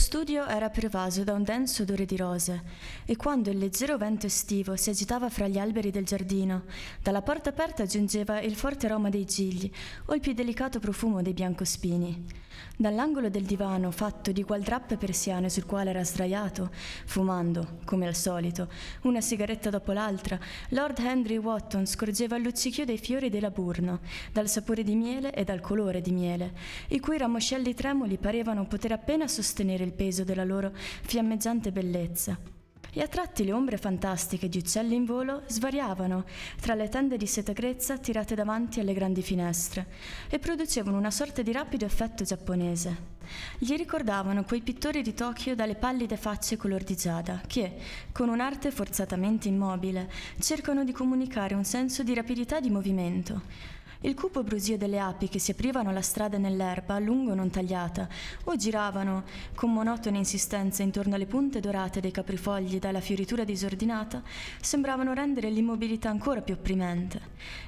studio era pervaso da un denso odore di rose e quando il leggero vento estivo si agitava fra gli alberi del giardino, dalla porta aperta giungeva il forte aroma dei gigli o il più delicato profumo dei biancospini. Dall'angolo del divano, fatto di gualdrappe persiane sul quale era sdraiato, fumando, come al solito, una sigaretta dopo l'altra, Lord Henry Wotton scorgeva il luccichio dei fiori della burno, dal sapore di miele e dal colore di miele, i cui ramoscelli tremuli parevano poter appena sostenere il peso della loro fiammeggiante bellezza e a tratti le ombre fantastiche di uccelli in volo svariavano tra le tende di seta grezza tirate davanti alle grandi finestre e producevano una sorta di rapido effetto giapponese. Gli ricordavano quei pittori di Tokyo dalle pallide facce color di giada che, con un'arte forzatamente immobile, cercano di comunicare un senso di rapidità di movimento il cupo brusio delle api che si aprivano la strada nell'erba a lungo non tagliata o giravano con monotona insistenza intorno alle punte dorate dei caprifogli dalla fioritura disordinata sembravano rendere l'immobilità ancora più opprimente.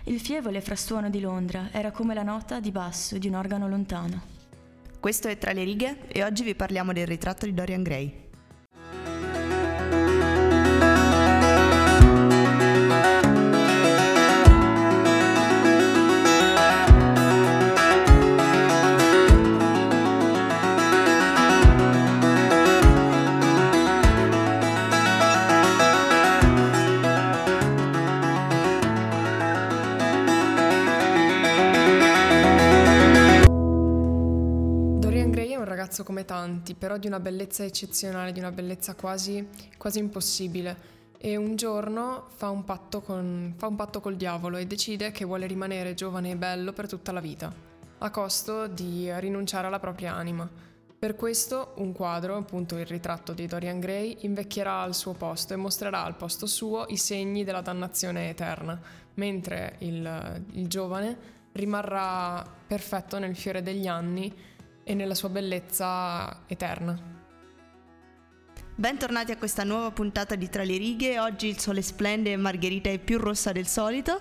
Il fievole frastuono di Londra era come la nota di basso di un organo lontano. Questo è Tra le righe e oggi vi parliamo del ritratto di Dorian Gray. Tanti, però di una bellezza eccezionale, di una bellezza quasi, quasi impossibile. E un giorno fa un, con, fa un patto col diavolo e decide che vuole rimanere giovane e bello per tutta la vita, a costo di rinunciare alla propria anima. Per questo un quadro, appunto il ritratto di Dorian Gray, invecchierà al suo posto e mostrerà al posto suo i segni della dannazione eterna, mentre il, il giovane rimarrà perfetto nel fiore degli anni e nella sua bellezza eterna. Bentornati a questa nuova puntata di Tra le righe. Oggi il sole splende e Margherita è più rossa del solito.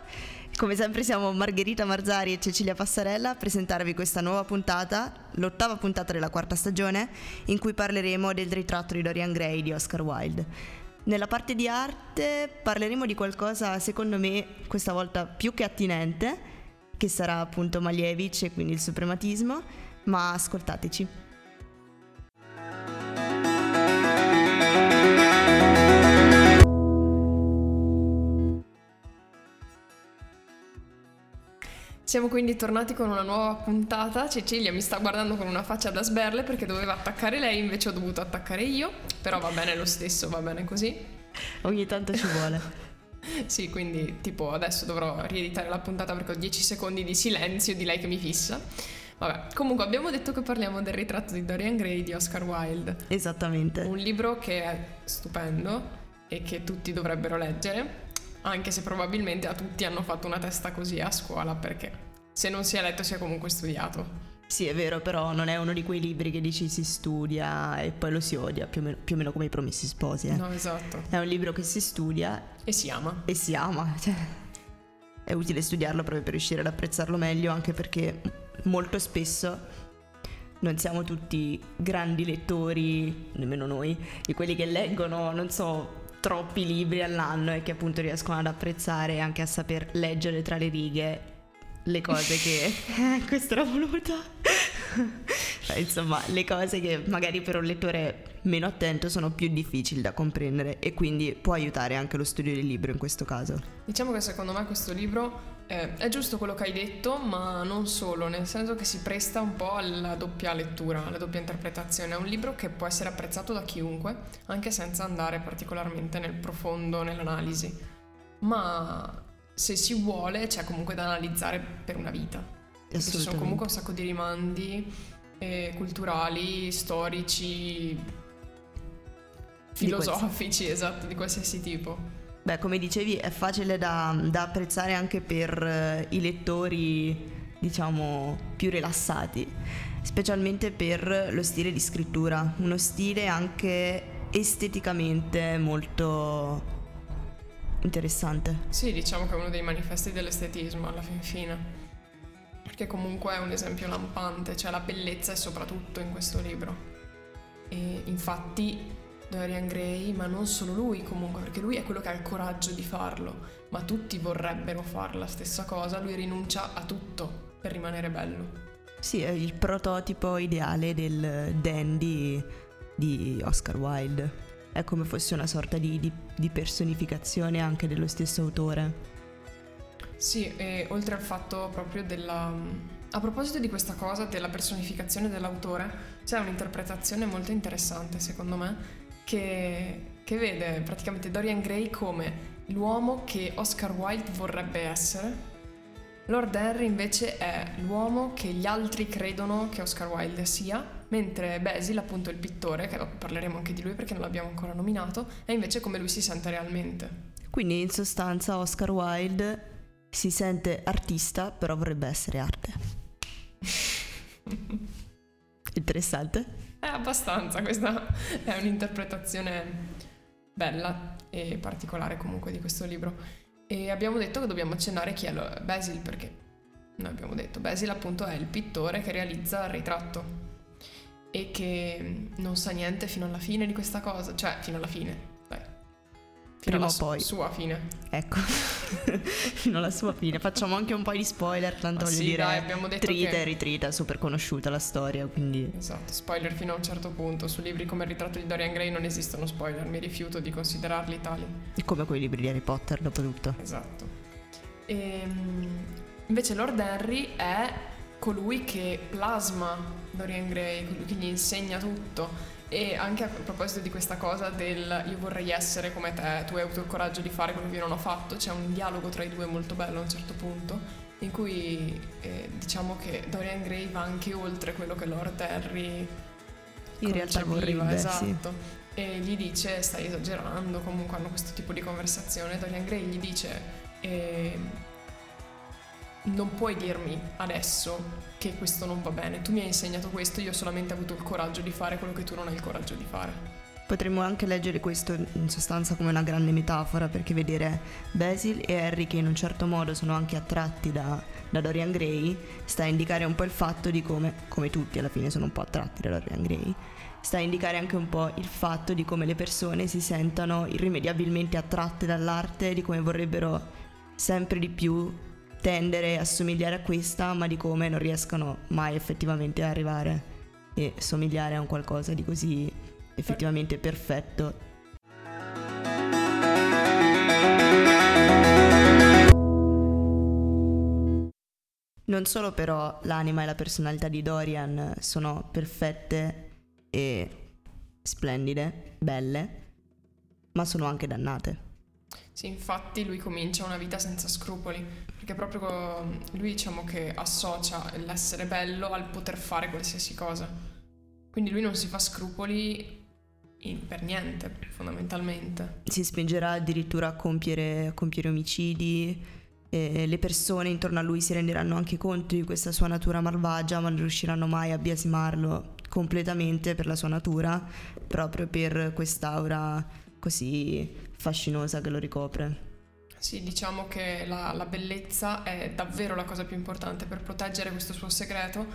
Come sempre siamo Margherita Marzari e Cecilia Passarella a presentarvi questa nuova puntata, l'ottava puntata della quarta stagione, in cui parleremo del ritratto di Dorian Gray di Oscar Wilde. Nella parte di arte parleremo di qualcosa, secondo me, questa volta più che attinente, che sarà appunto Malevich e quindi il suprematismo, ma ascoltateci. Siamo quindi tornati con una nuova puntata. Cecilia mi sta guardando con una faccia da sberle perché doveva attaccare lei, invece ho dovuto attaccare io. Però va bene lo stesso, va bene così. Ogni tanto ci vuole. sì, quindi tipo adesso dovrò rieditare la puntata perché ho 10 secondi di silenzio di lei che mi fissa. Vabbè, comunque abbiamo detto che parliamo del ritratto di Dorian Gray di Oscar Wilde. Esattamente. Un libro che è stupendo e che tutti dovrebbero leggere, anche se probabilmente a tutti hanno fatto una testa così a scuola perché se non si è letto si è comunque studiato. Sì, è vero, però non è uno di quei libri che dici si studia e poi lo si odia, più o meno, più o meno come i promessi sposi. Eh. No, esatto. È un libro che si studia e si ama. E si ama. Cioè, è utile studiarlo proprio per riuscire ad apprezzarlo meglio, anche perché molto spesso non siamo tutti grandi lettori, nemmeno noi, di quelli che leggono, non so, troppi libri all'anno e che appunto riescono ad apprezzare e anche a saper leggere tra le righe le cose che... eh, questo era voluto. Insomma, le cose che magari per un lettore meno attento sono più difficili da comprendere e quindi può aiutare anche lo studio del libro in questo caso. Diciamo che secondo me questo libro eh, è giusto quello che hai detto, ma non solo, nel senso che si presta un po' alla doppia lettura, alla doppia interpretazione. È un libro che può essere apprezzato da chiunque, anche senza andare particolarmente nel profondo, nell'analisi. Ma se si vuole c'è comunque da analizzare per una vita. Ci sono comunque un sacco di rimandi eh, culturali, storici, filosofici, di esatto, di qualsiasi tipo. Beh, come dicevi, è facile da, da apprezzare anche per uh, i lettori, diciamo, più rilassati, specialmente per lo stile di scrittura, uno stile anche esteticamente molto interessante. Sì, diciamo che è uno dei manifesti dell'estetismo alla fin fine. Perché comunque è un esempio lampante, cioè la bellezza è soprattutto in questo libro. E infatti Dorian Gray, ma non solo lui comunque, perché lui è quello che ha il coraggio di farlo, ma tutti vorrebbero fare la stessa cosa, lui rinuncia a tutto per rimanere bello. Sì, è il prototipo ideale del dandy di Oscar Wilde. È come fosse una sorta di, di, di personificazione anche dello stesso autore. Sì, e oltre al fatto proprio della... A proposito di questa cosa, della personificazione dell'autore, c'è un'interpretazione molto interessante, secondo me, che, che vede praticamente Dorian Gray come l'uomo che Oscar Wilde vorrebbe essere. Lord Henry invece è l'uomo che gli altri credono che Oscar Wilde sia, mentre Basil, appunto il pittore, che parleremo anche di lui perché non l'abbiamo ancora nominato, è invece come lui si sente realmente. Quindi in sostanza Oscar Wilde si sente artista, però vorrebbe essere arte. Interessante. È abbastanza, questa è un'interpretazione bella e particolare comunque di questo libro. E abbiamo detto che dobbiamo accennare chi è Basil perché noi abbiamo detto Basil appunto è il pittore che realizza il ritratto e che non sa niente fino alla fine di questa cosa, cioè fino alla fine, Fino alla o poi. sua fine. Ecco, fino alla sua fine. Facciamo anche un po' di spoiler, tanto Ma voglio sì, dire, dai, abbiamo detto trita che- e ritrita, super conosciuta la storia, quindi... Esatto, spoiler fino a un certo punto. Su libri come il ritratto di Dorian Gray non esistono spoiler, mi rifiuto di considerarli tali. Come quei libri di Harry Potter, dopo tutto. Esatto. Ehm, invece Lord Henry è colui che plasma Dorian Gray, colui che gli insegna tutto. E anche a proposito di questa cosa del io vorrei essere come te, tu hai avuto il coraggio di fare quello che io non ho fatto, c'è un dialogo tra i due molto bello a un certo punto, in cui eh, diciamo che Dorian Gray va anche oltre quello che Lord Henry In realtà vorrebbe, sì. esatto. E gli dice stai esagerando, comunque hanno questo tipo di conversazione. Dorian Gray gli dice eh, non puoi dirmi adesso che questo non va bene, tu mi hai insegnato questo, io ho solamente avuto il coraggio di fare quello che tu non hai il coraggio di fare. Potremmo anche leggere questo in sostanza come una grande metafora, perché vedere Basil e Harry che in un certo modo sono anche attratti da, da Dorian Gray sta a indicare un po' il fatto di come, come tutti alla fine sono un po' attratti da Dorian Gray, sta a indicare anche un po' il fatto di come le persone si sentano irrimediabilmente attratte dall'arte, di come vorrebbero sempre di più tendere a somigliare a questa, ma di come non riescano mai effettivamente a arrivare e somigliare a un qualcosa di così effettivamente perfetto. Non solo però l'anima e la personalità di Dorian sono perfette e splendide, belle, ma sono anche dannate. Sì, infatti lui comincia una vita senza scrupoli, perché proprio lui diciamo che associa l'essere bello al poter fare qualsiasi cosa. Quindi lui non si fa scrupoli per niente, fondamentalmente. si spingerà addirittura a compiere, a compiere omicidi. e le persone intorno a lui si renderanno anche conto di questa sua natura malvagia, ma non riusciranno mai a biasimarlo completamente per la sua natura, proprio per quest'aura così fascinosa che lo ricopre. Sì, diciamo che la, la bellezza è davvero la cosa più importante per proteggere questo suo segreto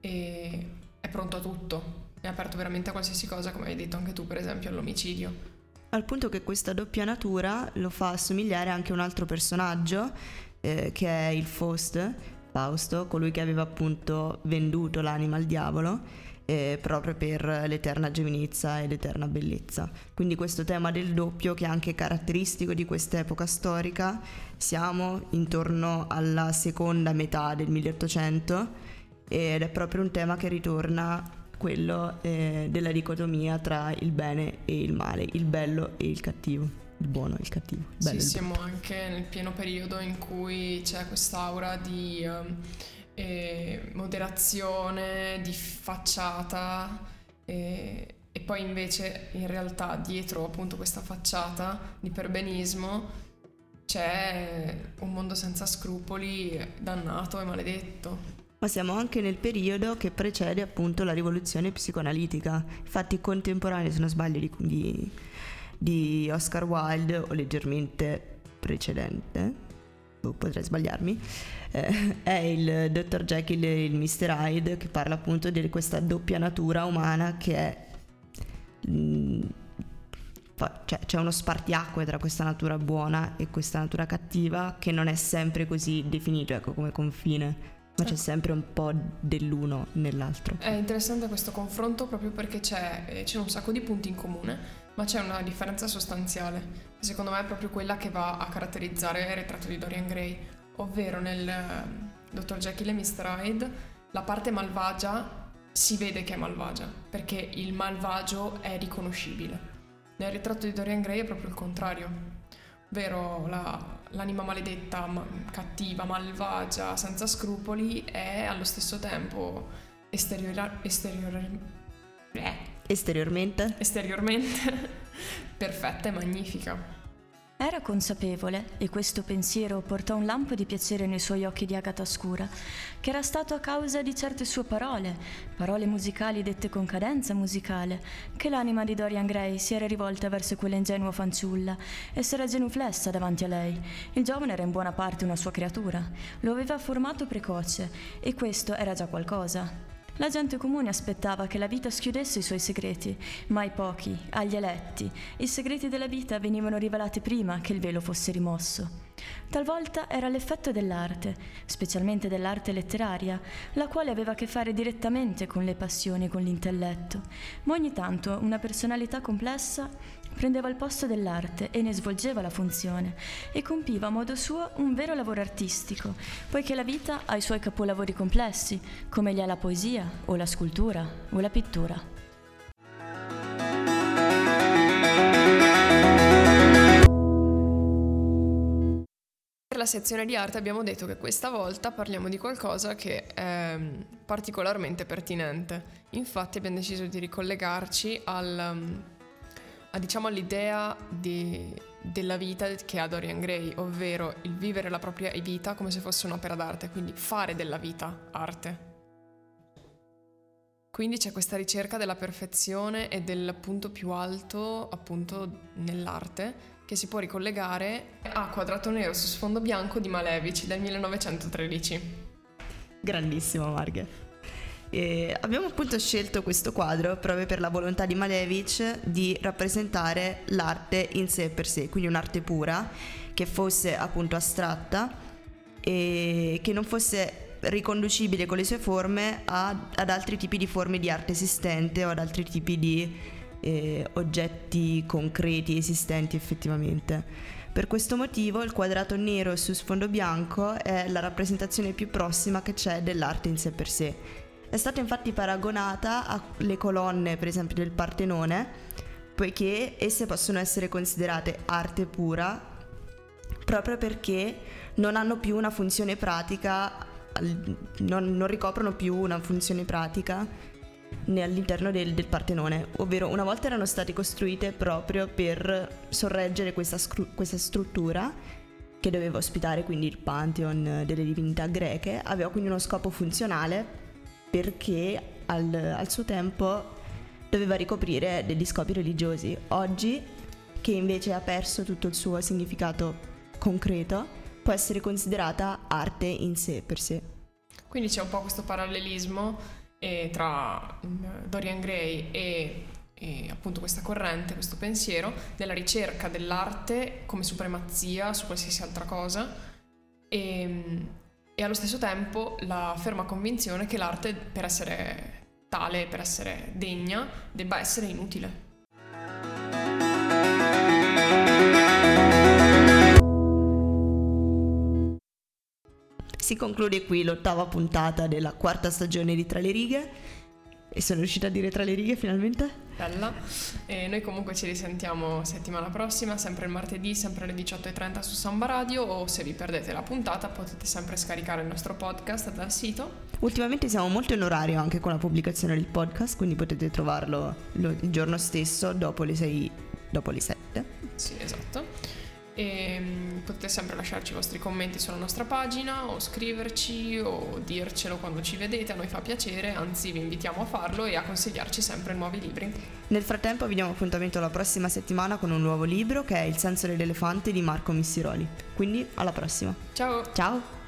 e è pronto a tutto. È aperto veramente a qualsiasi cosa, come hai detto anche tu, per esempio all'omicidio. Al punto che questa doppia natura lo fa assomigliare anche a un altro personaggio, eh, che è il Faust, Fausto, colui che aveva appunto venduto l'anima al diavolo, eh, proprio per l'eterna giovinezza e l'eterna bellezza. Quindi questo tema del doppio, che è anche caratteristico di quest'epoca storica, siamo intorno alla seconda metà del 1800 ed è proprio un tema che ritorna quello eh, della dicotomia tra il bene e il male, il bello e il cattivo, il buono e il cattivo. bello Sì, il siamo anche nel pieno periodo in cui c'è quest'aura di ehm, eh, moderazione, di facciata eh, e poi invece in realtà dietro appunto questa facciata di perbenismo c'è un mondo senza scrupoli, dannato e maledetto. Ma siamo anche nel periodo che precede appunto la rivoluzione psicoanalitica. Infatti contemporaneo, se non sbaglio, di, di- Oscar Wilde o leggermente precedente, potrei sbagliarmi, eh, è il Dr. Jekyll e il Mr. Hyde che parla appunto di questa doppia natura umana che è mh, cioè, c'è uno spartiacque tra questa natura buona e questa natura cattiva che non è sempre così definito ecco, come confine. Ma c'è ecco. sempre un po' dell'uno nell'altro. È interessante questo confronto proprio perché c'è, eh, c'è un sacco di punti in comune, ma c'è una differenza sostanziale. Secondo me è proprio quella che va a caratterizzare il ritratto di Dorian Gray, ovvero nel eh, Dr. Jekyll e Mr. Hyde la parte malvagia si vede che è malvagia, perché il malvagio è riconoscibile. Nel ritratto di Dorian Gray è proprio il contrario, ovvero la, l'anima maledetta, ma, cattiva, malvagia, senza scrupoli è allo stesso tempo esteriora, esterior, eh. Esteriormente, esteriormente perfetta e magnifica. Era consapevole, e questo pensiero portò un lampo di piacere nei suoi occhi di agata scura, che era stato a causa di certe sue parole, parole musicali dette con cadenza musicale, che l'anima di Dorian Gray si era rivolta verso quella ingenua fanciulla e s'era genuflessa davanti a lei. Il giovane era in buona parte una sua creatura, lo aveva formato precoce, e questo era già qualcosa. La gente comune aspettava che la vita schiudesse i suoi segreti, ma ai pochi, agli eletti, i segreti della vita venivano rivelati prima che il velo fosse rimosso. Talvolta era l'effetto dell'arte, specialmente dell'arte letteraria, la quale aveva a che fare direttamente con le passioni e con l'intelletto, ma ogni tanto una personalità complessa prendeva il posto dell'arte e ne svolgeva la funzione e compiva a modo suo un vero lavoro artistico, poiché la vita ha i suoi capolavori complessi, come li ha la poesia o la scultura o la pittura. Per la sezione di arte abbiamo detto che questa volta parliamo di qualcosa che è particolarmente pertinente. Infatti abbiamo deciso di ricollegarci al a, diciamo all'idea di, della vita che ha Dorian Gray, ovvero il vivere la propria vita come se fosse un'opera d'arte, quindi fare della vita arte. Quindi c'è questa ricerca della perfezione e del punto più alto appunto nell'arte che si può ricollegare a Quadrato Nero su sfondo bianco di Malevici del 1913. Grandissimo Marghe. E abbiamo appunto scelto questo quadro proprio per la volontà di Malevich di rappresentare l'arte in sé per sé, quindi un'arte pura, che fosse appunto astratta e che non fosse riconducibile con le sue forme ad, ad altri tipi di forme di arte esistente o ad altri tipi di eh, oggetti concreti esistenti effettivamente. Per questo motivo il quadrato nero su sfondo bianco è la rappresentazione più prossima che c'è dell'arte in sé per sé è stata infatti paragonata alle colonne, per esempio, del Partenone, poiché esse possono essere considerate arte pura proprio perché non hanno più una funzione pratica, non, non ricoprono più una funzione pratica all'interno del, del, Partenone, ovvero una volta erano state costruite proprio per sorreggere questa, scru- questa struttura che doveva ospitare quindi il Pantheon delle divinità greche, aveva quindi uno scopo funzionale perché al, al suo tempo doveva ricoprire degli scopi religiosi. Oggi, che invece ha perso tutto il suo significato concreto, può essere considerata arte in sé per sé. Quindi c'è un po' questo parallelismo eh, tra mm, Dorian Gray e, e, appunto questa corrente, questo pensiero, della ricerca dell'arte come supremazia su qualsiasi altra cosa e, mm, e allo stesso tempo la ferma convinzione che l'arte per essere tale, per essere degna, debba essere inutile. Si conclude qui l'ottava puntata della quarta stagione di Tra le righe e sono riuscita a dire tra le righe finalmente? Bella. E noi comunque ci risentiamo settimana prossima, sempre il martedì, sempre alle 18.30 su Samba Radio o se vi perdete la puntata potete sempre scaricare il nostro podcast dal sito. Ultimamente siamo molto in orario anche con la pubblicazione del podcast, quindi potete trovarlo il giorno stesso dopo le 6, dopo le 7. Sì, esatto e mm, potete sempre lasciarci i vostri commenti sulla nostra pagina o scriverci o dircelo quando ci vedete, a noi fa piacere, anzi vi invitiamo a farlo e a consigliarci sempre nuovi libri. Nel frattempo vi diamo appuntamento la prossima settimana con un nuovo libro che è Il senso dell'elefante di Marco Missiroli. Quindi alla prossima. Ciao! Ciao!